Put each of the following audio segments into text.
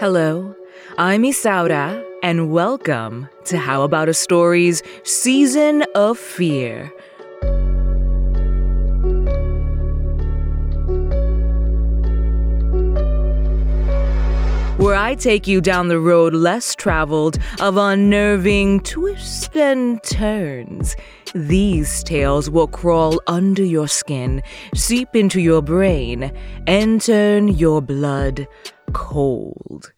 Hello, I'm Isaura, and welcome to How About a Story's Season of Fear. Where I take you down the road less traveled of unnerving twists and turns. These tales will crawl under your skin, seep into your brain, and turn your blood cold.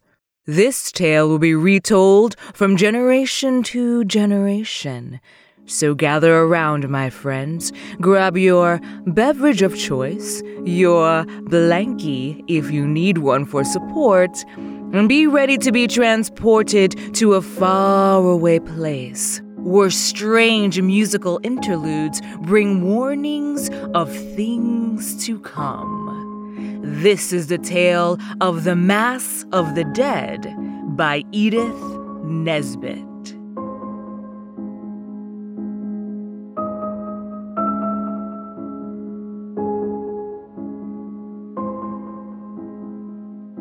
This tale will be retold from generation to generation. So gather around, my friends, grab your beverage of choice, your blankie if you need one for support, and be ready to be transported to a faraway place where strange musical interludes bring warnings of things to come. This is the tale of The Mass of the Dead by Edith Nesbit.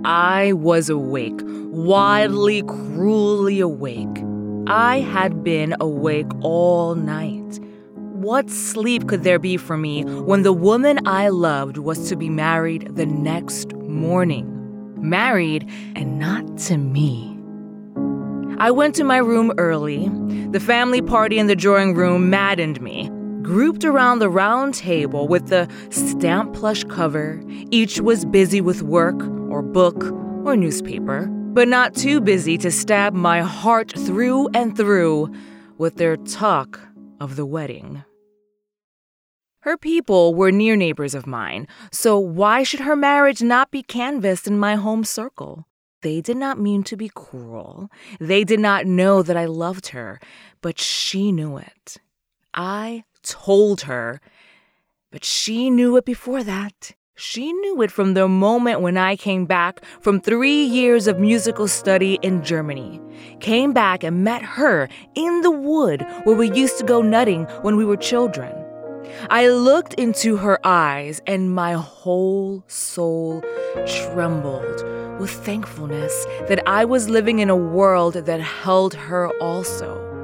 I was awake, wildly, cruelly awake. I had been awake all night. What sleep could there be for me when the woman I loved was to be married the next morning? Married, and not to me. I went to my room early. The family party in the drawing room maddened me. Grouped around the round table with the stamp plush cover, each was busy with work or book or newspaper, but not too busy to stab my heart through and through with their talk of the wedding. Her people were near neighbors of mine, so why should her marriage not be canvassed in my home circle? They did not mean to be cruel. They did not know that I loved her, but she knew it. I told her, but she knew it before that. She knew it from the moment when I came back from three years of musical study in Germany. Came back and met her in the wood where we used to go nutting when we were children. I looked into her eyes and my whole soul trembled with thankfulness that I was living in a world that held her also.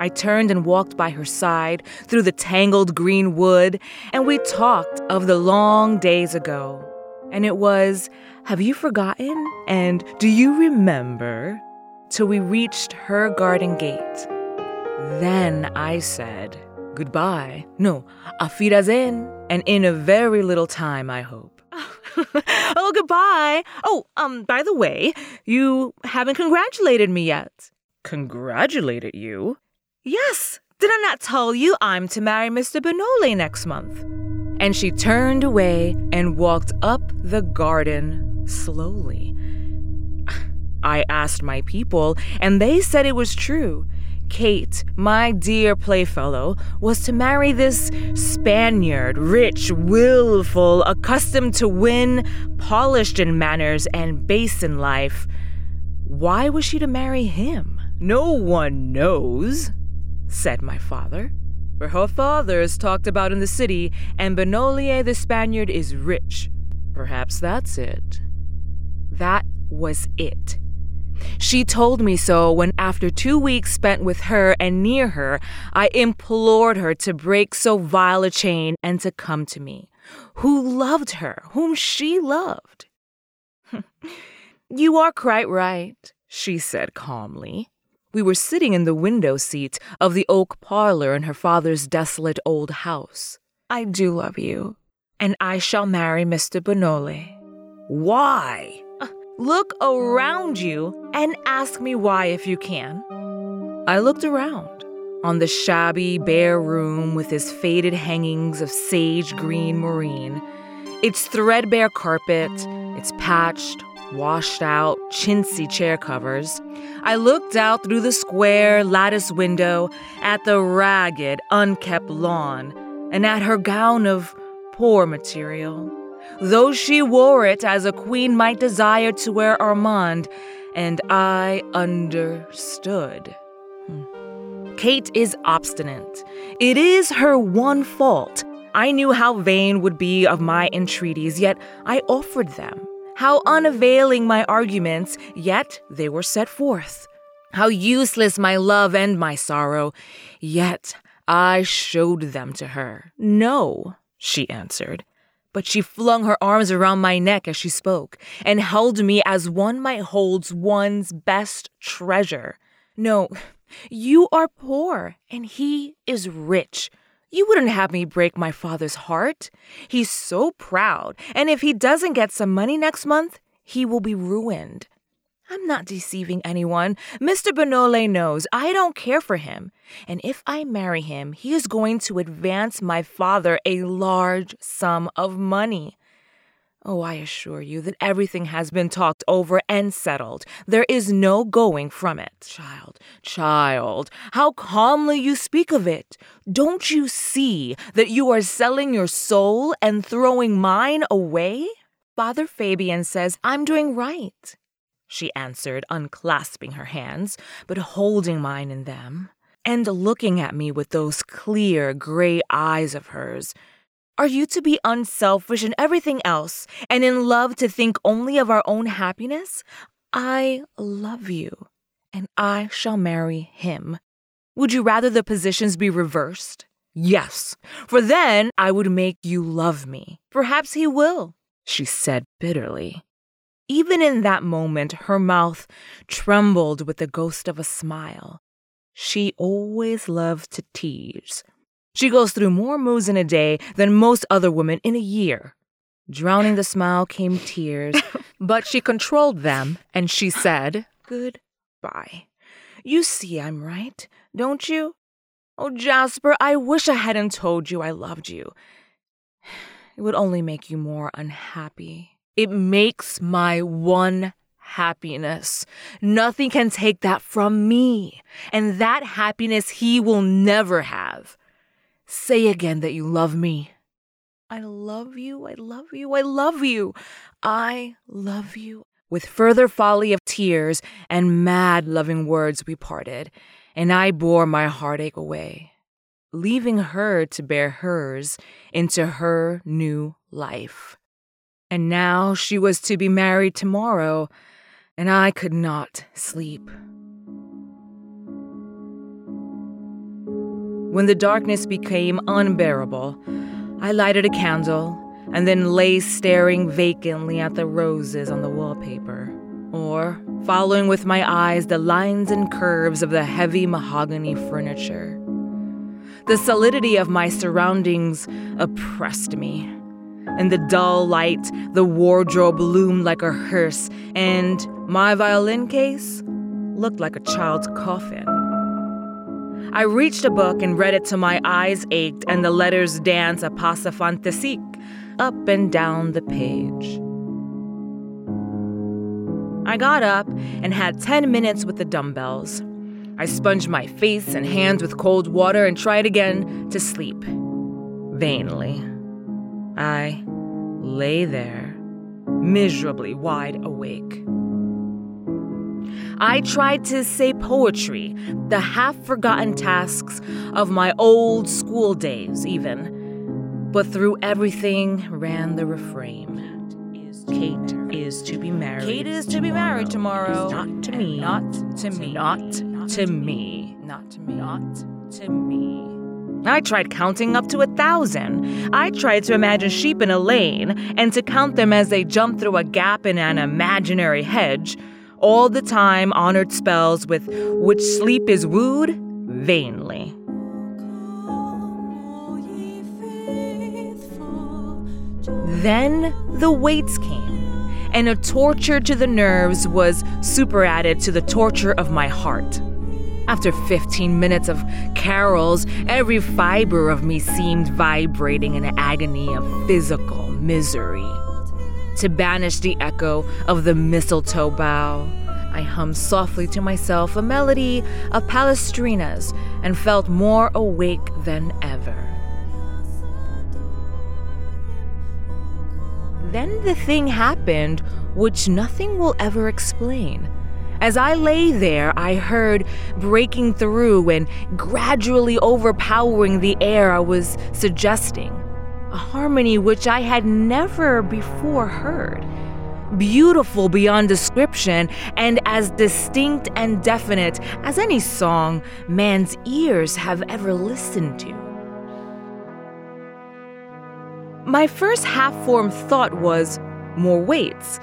I turned and walked by her side through the tangled green wood, and we talked of the long days ago. And it was, Have you forgotten? And Do you remember? Till we reached her garden gate. Then I said, Goodbye. No, auf And in a very little time, I hope. oh, goodbye. Oh, um, by the way, you haven't congratulated me yet. Congratulated you? Yes, did I not tell you I'm to marry Mr. Benole next month? And she turned away and walked up the garden slowly. I asked my people, and they said it was true. Kate, my dear playfellow, was to marry this Spaniard, rich, willful, accustomed to win, polished in manners, and base in life. Why was she to marry him? No one knows said my father. For her father is talked about in the city, and Benolier the Spaniard is rich. Perhaps that's it. That was it. She told me so when, after two weeks spent with her and near her, I implored her to break so vile a chain and to come to me, who loved her, whom she loved. you are quite right, she said calmly. We were sitting in the window seat of the oak parlor in her father's desolate old house. I do love you, and I shall marry Mr. Benole. Why? Uh, look around you and ask me why if you can. I looked around on the shabby, bare room with its faded hangings of sage green moreen, its threadbare carpet, its patched, washed out, chintzy chair covers, I looked out through the square lattice window at the ragged, unkept lawn and at her gown of poor material. Though she wore it as a queen might desire to wear ermine, and I understood. Hmm. Kate is obstinate. It is her one fault. I knew how vain would be of my entreaties, yet I offered them. How unavailing my arguments, yet they were set forth. How useless my love and my sorrow, yet I showed them to her. No, she answered. But she flung her arms around my neck as she spoke, and held me as one might hold one's best treasure. No, you are poor, and he is rich. You wouldn't have me break my father's heart. He's so proud, and if he doesn't get some money next month, he will be ruined. I'm not deceiving anyone. Mr. Benole knows I don't care for him. And if I marry him, he is going to advance my father a large sum of money. Oh, I assure you that everything has been talked over and settled. There is no going from it. Child, child, how calmly you speak of it. Don't you see that you are selling your soul and throwing mine away? Father Fabian says I'm doing right, she answered, unclasping her hands, but holding mine in them, and looking at me with those clear gray eyes of hers. Are you to be unselfish in everything else and in love to think only of our own happiness? I love you, and I shall marry him. Would you rather the positions be reversed? Yes, for then I would make you love me. Perhaps he will, she said bitterly. Even in that moment, her mouth trembled with the ghost of a smile. She always loved to tease. She goes through more moves in a day than most other women in a year. Drowning the smile came tears, but she controlled them and she said, Goodbye. You see I'm right, don't you? Oh, Jasper, I wish I hadn't told you I loved you. It would only make you more unhappy. It makes my one happiness. Nothing can take that from me. And that happiness he will never have. Say again that you love me. I love you, I love you, I love you. I love you. With further folly of tears and mad loving words, we parted, and I bore my heartache away, leaving her to bear hers into her new life. And now she was to be married tomorrow, and I could not sleep. When the darkness became unbearable, I lighted a candle and then lay staring vacantly at the roses on the wallpaper, or following with my eyes the lines and curves of the heavy mahogany furniture. The solidity of my surroundings oppressed me. In the dull light, the wardrobe loomed like a hearse, and my violin case looked like a child's coffin. I reached a book and read it till my eyes ached and the letters danced a pas fantastique up and down the page. I got up and had 10 minutes with the dumbbells. I sponged my face and hands with cold water and tried again to sleep. Vainly. I lay there, miserably wide awake. I tried to say poetry, the half forgotten tasks of my old school days, even. But through everything ran the refrain Kate is to be married. Kate is to be married tomorrow. Not to me. Not to me. Not to me. Not to me. Not to me. I tried counting up to a thousand. I tried to imagine sheep in a lane and to count them as they jump through a gap in an imaginary hedge all the time honored spells with which sleep is wooed vainly. Then the waits came, and a torture to the nerves was superadded to the torture of my heart. After 15 minutes of carols, every fiber of me seemed vibrating in an agony of physical misery to banish the echo of the mistletoe bough. I hummed softly to myself a melody of Palestrina's and felt more awake than ever. Then the thing happened which nothing will ever explain. As I lay there, I heard breaking through and gradually overpowering the air I was suggesting a harmony which I had never before heard. Beautiful beyond description and as distinct and definite as any song man's ears have ever listened to. My first half formed thought was more waits,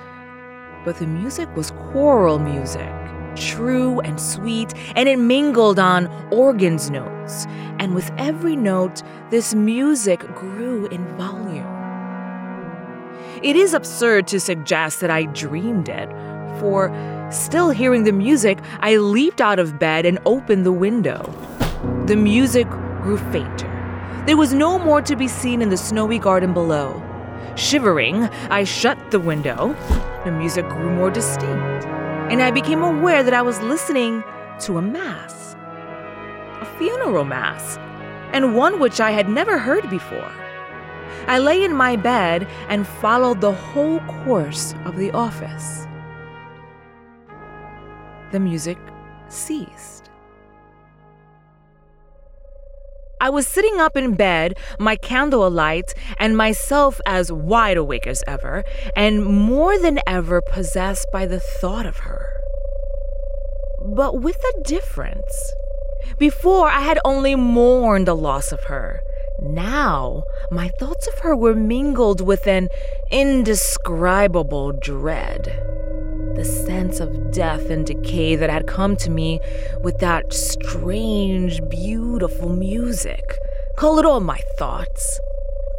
but the music was choral music true and sweet, and it mingled on organ's notes. And with every note, this music grew in volume. It is absurd to suggest that I dreamed it, for still hearing the music, I leaped out of bed and opened the window. The music grew fainter. There was no more to be seen in the snowy garden below. Shivering, I shut the window. The music grew more distinct and I became aware that I was listening to a mass, a funeral mass, and one which I had never heard before. I lay in my bed and followed the whole course of the office. The music ceased. I was sitting up in bed, my candle alight, and myself as wide awake as ever, and more than ever possessed by the thought of her. But with a difference. Before, I had only mourned the loss of her. Now, my thoughts of her were mingled with an indescribable dread the sense of death and decay that had come to me with that strange, beautiful music. Call it all my thoughts.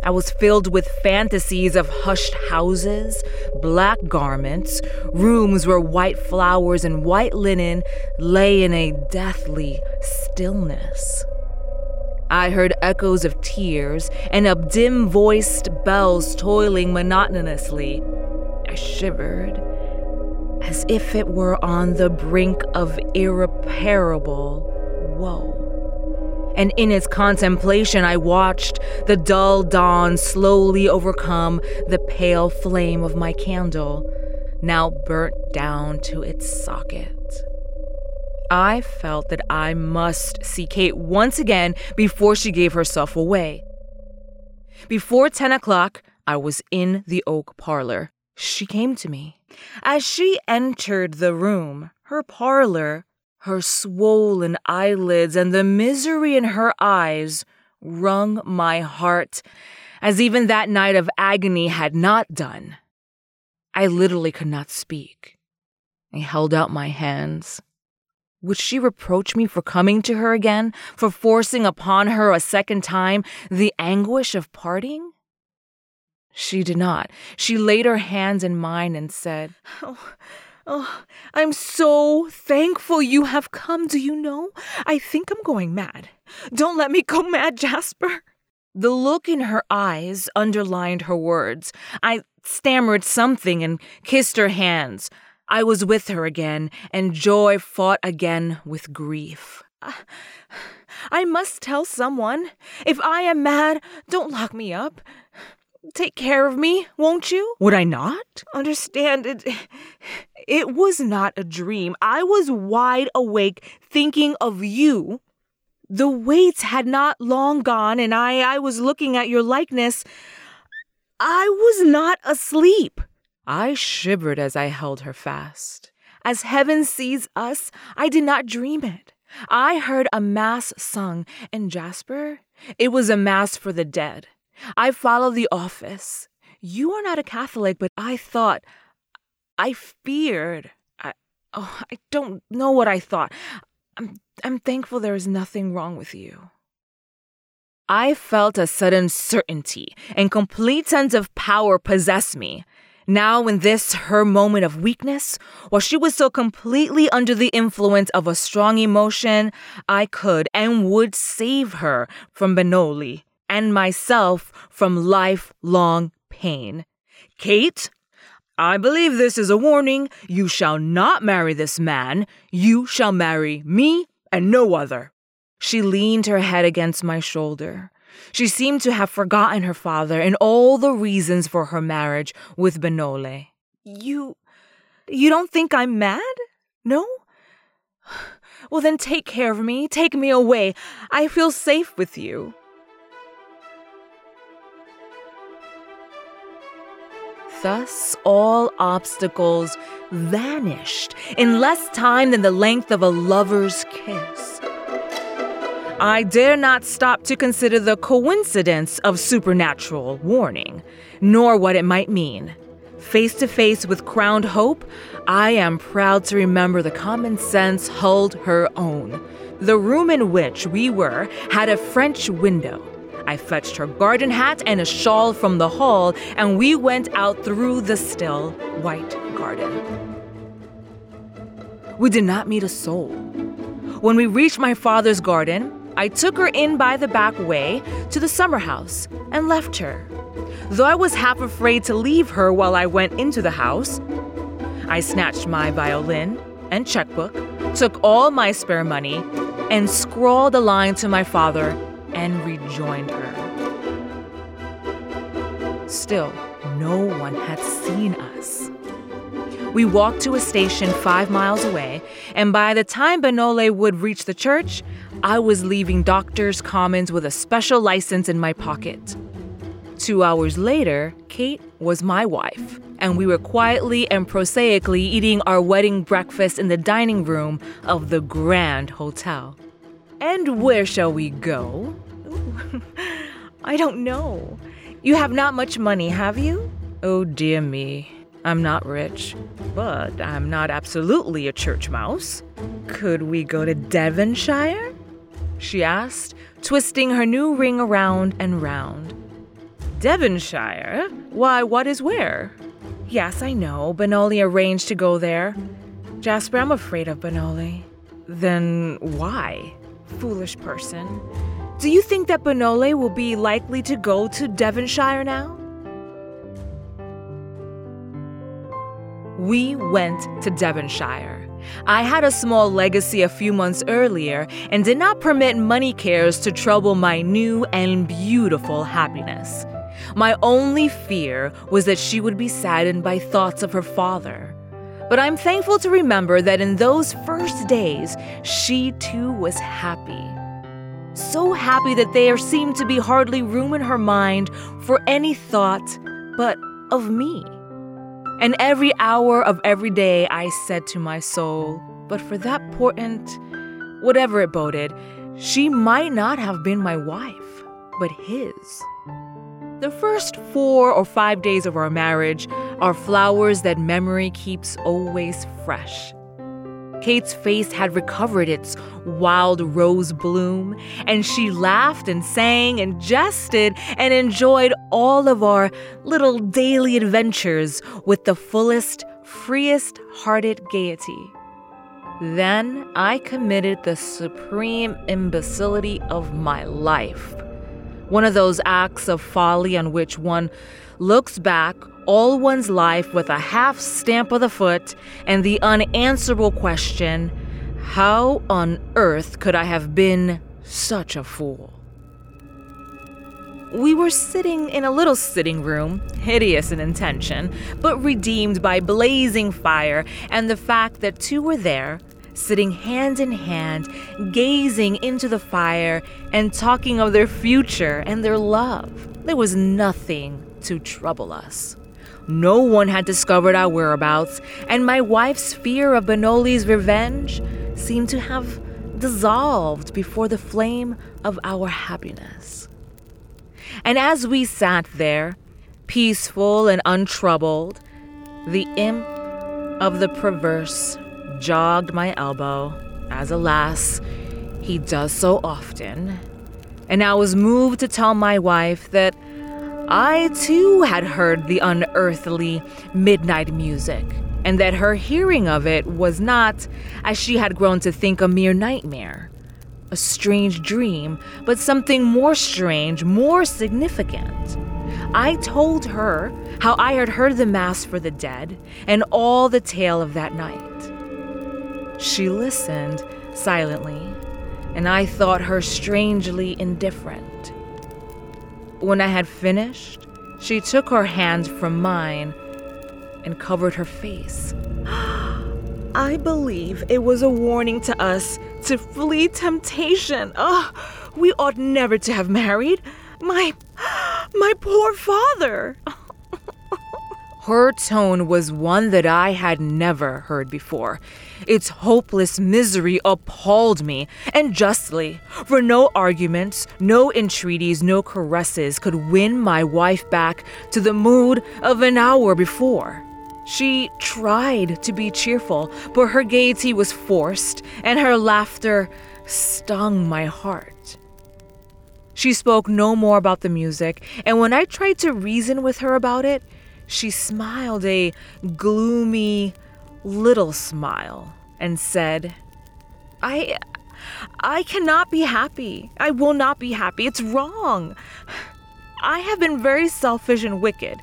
I was filled with fantasies of hushed houses, black garments, rooms where white flowers and white linen lay in a deathly stillness. I heard echoes of tears and of dim voiced bells toiling monotonously. I shivered as if it were on the brink of irreparable woe. And in its contemplation, I watched the dull dawn slowly overcome the pale flame of my candle, now burnt down to its socket. I felt that I must see Kate once again before she gave herself away. Before 10 o'clock, I was in the oak parlor. She came to me. As she entered the room, her parlor, her swollen eyelids, and the misery in her eyes wrung my heart, as even that night of agony had not done. I literally could not speak. I held out my hands. Would she reproach me for coming to her again, for forcing upon her a second time the anguish of parting? She did not. She laid her hands in mine and said, Oh, oh, I'm so thankful you have come. Do you know? I think I'm going mad. Don't let me go mad, Jasper. The look in her eyes underlined her words. I stammered something and kissed her hands. I was with her again, and joy fought again with grief. Uh, I must tell someone. If I am mad, don't lock me up take care of me, won't you? Would I not? Understand it. It was not a dream. I was wide awake thinking of you. The waits had not long gone, and I, I was looking at your likeness. I was not asleep. I shivered as I held her fast. As heaven sees us, I did not dream it. I heard a mass sung, and Jasper, it was a mass for the dead. I follow the office. You are not a Catholic, but I thought, I feared. I, oh, I don't know what I thought. I'm, I'm thankful there is nothing wrong with you. I felt a sudden certainty and complete sense of power possess me. Now, in this, her moment of weakness, while she was so completely under the influence of a strong emotion, I could and would save her from Benoli and myself from lifelong pain. Kate, I believe this is a warning. You shall not marry this man. You shall marry me and no other. She leaned her head against my shoulder. She seemed to have forgotten her father and all the reasons for her marriage with Benole. You. you don't think I'm mad? No? Well, then take care of me. Take me away. I feel safe with you. Thus, all obstacles vanished in less time than the length of a lover's kiss. I dare not stop to consider the coincidence of supernatural warning, nor what it might mean. Face to face with crowned hope, I am proud to remember the common sense held her own. The room in which we were had a French window. I fetched her garden hat and a shawl from the hall, and we went out through the still, white garden. We did not meet a soul. When we reached my father's garden, I took her in by the back way to the summer house and left her. Though I was half afraid to leave her while I went into the house, I snatched my violin and checkbook, took all my spare money, and scrawled a line to my father and rejoined her. Still, no one had seen us. We walked to a station five miles away, and by the time Benole would reach the church, I was leaving Doctor's Commons with a special license in my pocket. Two hours later, Kate was my wife, and we were quietly and prosaically eating our wedding breakfast in the dining room of the Grand Hotel. And where shall we go? I don't know. You have not much money, have you? Oh dear me. I'm not rich, but I'm not absolutely a church mouse. Could we go to Devonshire? She asked, twisting her new ring around and round. Devonshire? Why, what is where? Yes, I know. Benoli arranged to go there. Jasper, I'm afraid of Benoli. Then why? Foolish person. Do you think that Benole will be likely to go to Devonshire now? We went to Devonshire. I had a small legacy a few months earlier and did not permit money cares to trouble my new and beautiful happiness. My only fear was that she would be saddened by thoughts of her father. But I'm thankful to remember that in those first days, she too was happy. So happy that there seemed to be hardly room in her mind for any thought but of me. And every hour of every day I said to my soul, but for that portent, whatever it boded, she might not have been my wife, but his. The first four or five days of our marriage are flowers that memory keeps always fresh. Kate's face had recovered its wild rose bloom, and she laughed and sang and jested and enjoyed all of our little daily adventures with the fullest, freest hearted gaiety. Then I committed the supreme imbecility of my life. One of those acts of folly on which one looks back all one's life with a half stamp of the foot and the unanswerable question how on earth could I have been such a fool? We were sitting in a little sitting room, hideous in intention, but redeemed by blazing fire and the fact that two were there, sitting hand in hand, gazing into the fire and talking of their future and their love. There was nothing to trouble us. No one had discovered our whereabouts, and my wife's fear of Benoli's revenge seemed to have dissolved before the flame of our happiness. And as we sat there, peaceful and untroubled, the imp of the perverse jogged my elbow, as alas, he does so often, and I was moved to tell my wife that I too had heard the unearthly midnight music, and that her hearing of it was not, as she had grown to think, a mere nightmare, a strange dream, but something more strange, more significant. I told her how I had heard the Mass for the dead and all the tale of that night. She listened silently, and I thought her strangely indifferent. When I had finished, she took her hand from mine and covered her face. I believe it was a warning to us to flee temptation. Oh, we ought never to have married. My my poor father. Her tone was one that I had never heard before. Its hopeless misery appalled me, and justly, for no arguments, no entreaties, no caresses could win my wife back to the mood of an hour before. She tried to be cheerful, but her gaiety was forced, and her laughter stung my heart. She spoke no more about the music, and when I tried to reason with her about it, she smiled a gloomy little smile and said, I I cannot be happy. I will not be happy. It's wrong. I have been very selfish and wicked.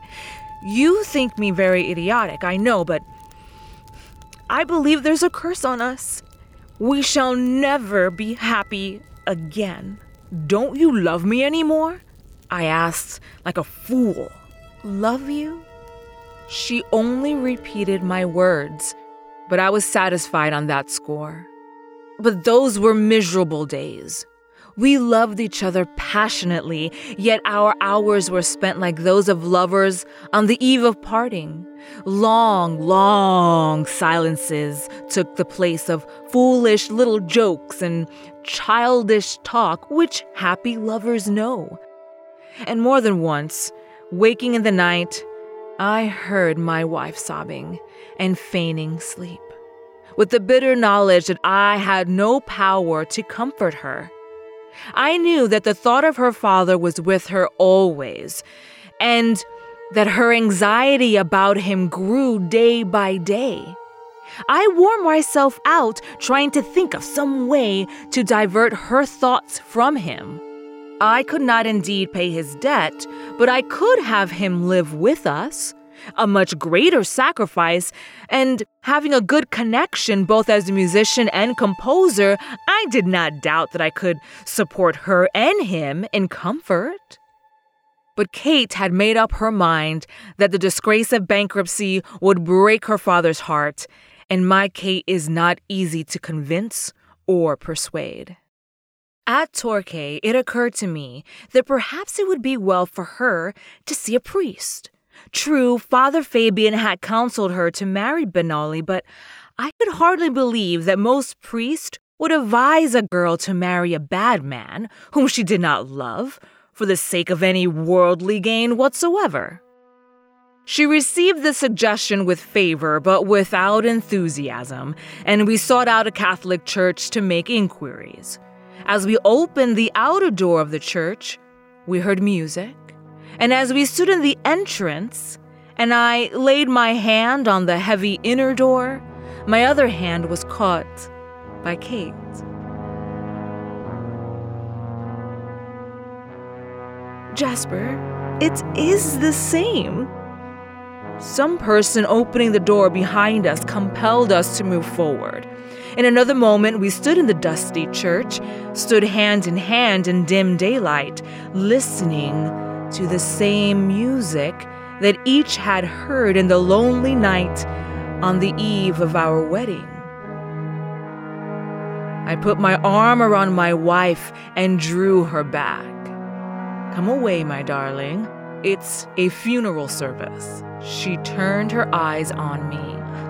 You think me very idiotic, I know, but I believe there's a curse on us. We shall never be happy again. Don't you love me anymore? I asked like a fool. Love you? She only repeated my words, but I was satisfied on that score. But those were miserable days. We loved each other passionately, yet our hours were spent like those of lovers on the eve of parting. Long, long silences took the place of foolish little jokes and childish talk which happy lovers know. And more than once, waking in the night, I heard my wife sobbing and feigning sleep, with the bitter knowledge that I had no power to comfort her. I knew that the thought of her father was with her always, and that her anxiety about him grew day by day. I wore myself out trying to think of some way to divert her thoughts from him. I could not indeed pay his debt, but I could have him live with us a much greater sacrifice, and having a good connection both as a musician and composer, I did not doubt that I could support her and him in comfort. But Kate had made up her mind that the disgrace of bankruptcy would break her father's heart, and my Kate is not easy to convince or persuade. At Torquay, it occurred to me that perhaps it would be well for her to see a priest. True, Father Fabian had counseled her to marry Benali, but I could hardly believe that most priests would advise a girl to marry a bad man whom she did not love for the sake of any worldly gain whatsoever. She received the suggestion with favor, but without enthusiasm, and we sought out a Catholic church to make inquiries. As we opened the outer door of the church, we heard music and as we stood in the entrance, and I laid my hand on the heavy inner door, my other hand was caught by Kate. Jasper, it is the same. Some person opening the door behind us compelled us to move forward. In another moment, we stood in the dusty church, stood hand in hand in dim daylight, listening to the same music that each had heard in the lonely night on the eve of our wedding. I put my arm around my wife and drew her back. Come away, my darling. It's a funeral service. She turned her eyes on me.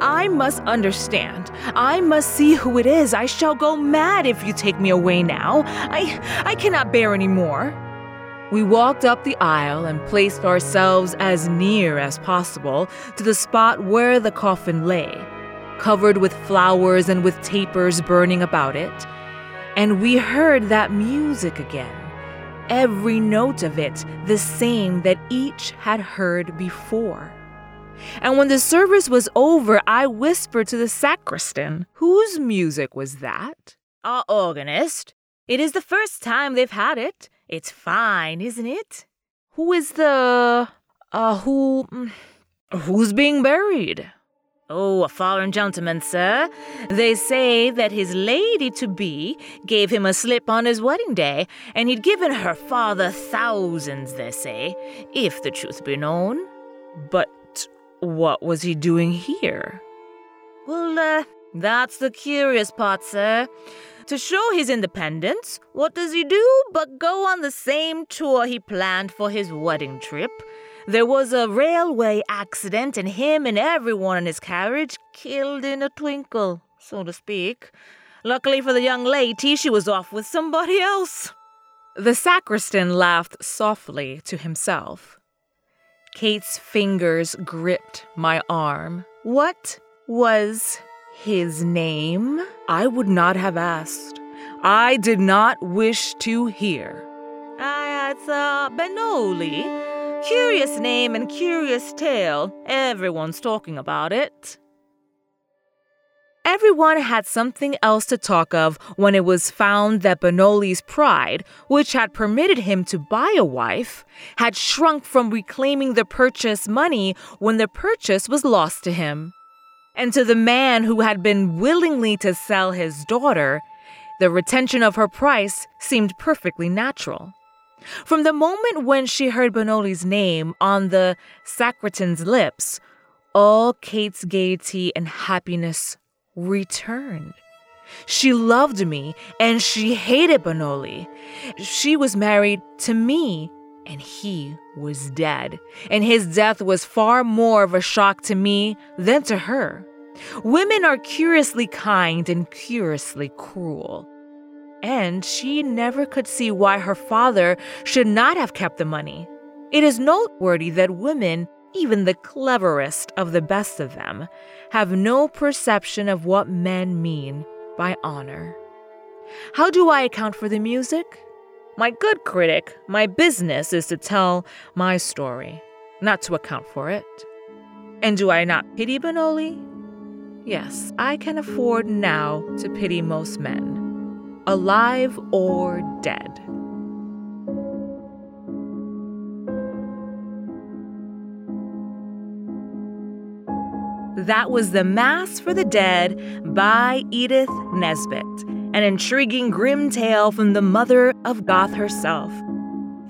I, must understand. I must see who it is. I shall go mad if you take me away now. I, I cannot bear any more. We walked up the aisle and placed ourselves as near as possible to the spot where the coffin lay, covered with flowers and with tapers burning about it. And we heard that music again, every note of it the same that each had heard before. And when the service was over, I whispered to the sacristan, Whose music was that? Our organist. It is the first time they've had it. It's fine, isn't it? Who is the. Uh, who. Mm, who's being buried? Oh, a foreign gentleman, sir. They say that his lady to be gave him a slip on his wedding day, and he'd given her father thousands, they say, if the truth be known. But what was he doing here? Well, uh, that's the curious part, sir. To show his independence, what does he do but go on the same tour he planned for his wedding trip? There was a railway accident, and him and everyone in his carriage killed in a twinkle, so to speak. Luckily for the young lady, she was off with somebody else. The sacristan laughed softly to himself. Kate's fingers gripped my arm. What was his name? I would not have asked. I did not wish to hear. Ah, it's uh, Benoli. Curious name and curious tale. Everyone's talking about it. Everyone had something else to talk of when it was found that Benoli's pride, which had permitted him to buy a wife, had shrunk from reclaiming the purchase money when the purchase was lost to him. And to the man who had been willingly to sell his daughter, the retention of her price seemed perfectly natural. From the moment when she heard Benoli's name on the sacristan's lips, all Kate's gaiety and happiness returned. She loved me and she hated Benoli. She was married to me and he was dead. And his death was far more of a shock to me than to her. Women are curiously kind and curiously cruel. And she never could see why her father should not have kept the money. It is noteworthy that women even the cleverest of the best of them, have no perception of what men mean by honor. How do I account for the music? My good critic, my business is to tell my story, not to account for it. And do I not pity Benoli? Yes, I can afford now to pity most men, alive or dead. That was The Mass for the Dead by Edith Nesbit, an intriguing grim tale from the mother of Goth herself.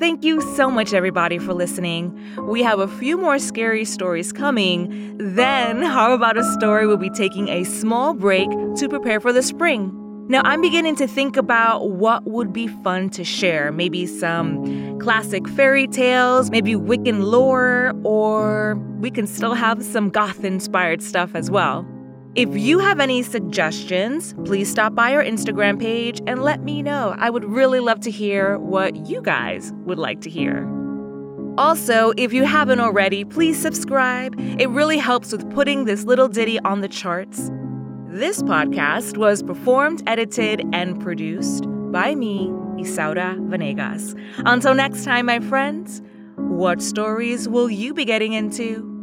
Thank you so much, everybody, for listening. We have a few more scary stories coming. Then, how about a story we'll be taking a small break to prepare for the spring? Now, I'm beginning to think about what would be fun to share. Maybe some classic fairy tales, maybe Wiccan lore, or we can still have some goth inspired stuff as well. If you have any suggestions, please stop by our Instagram page and let me know. I would really love to hear what you guys would like to hear. Also, if you haven't already, please subscribe. It really helps with putting this little ditty on the charts. This podcast was performed, edited, and produced by me, Isaura Venegas. Until next time, my friends, what stories will you be getting into?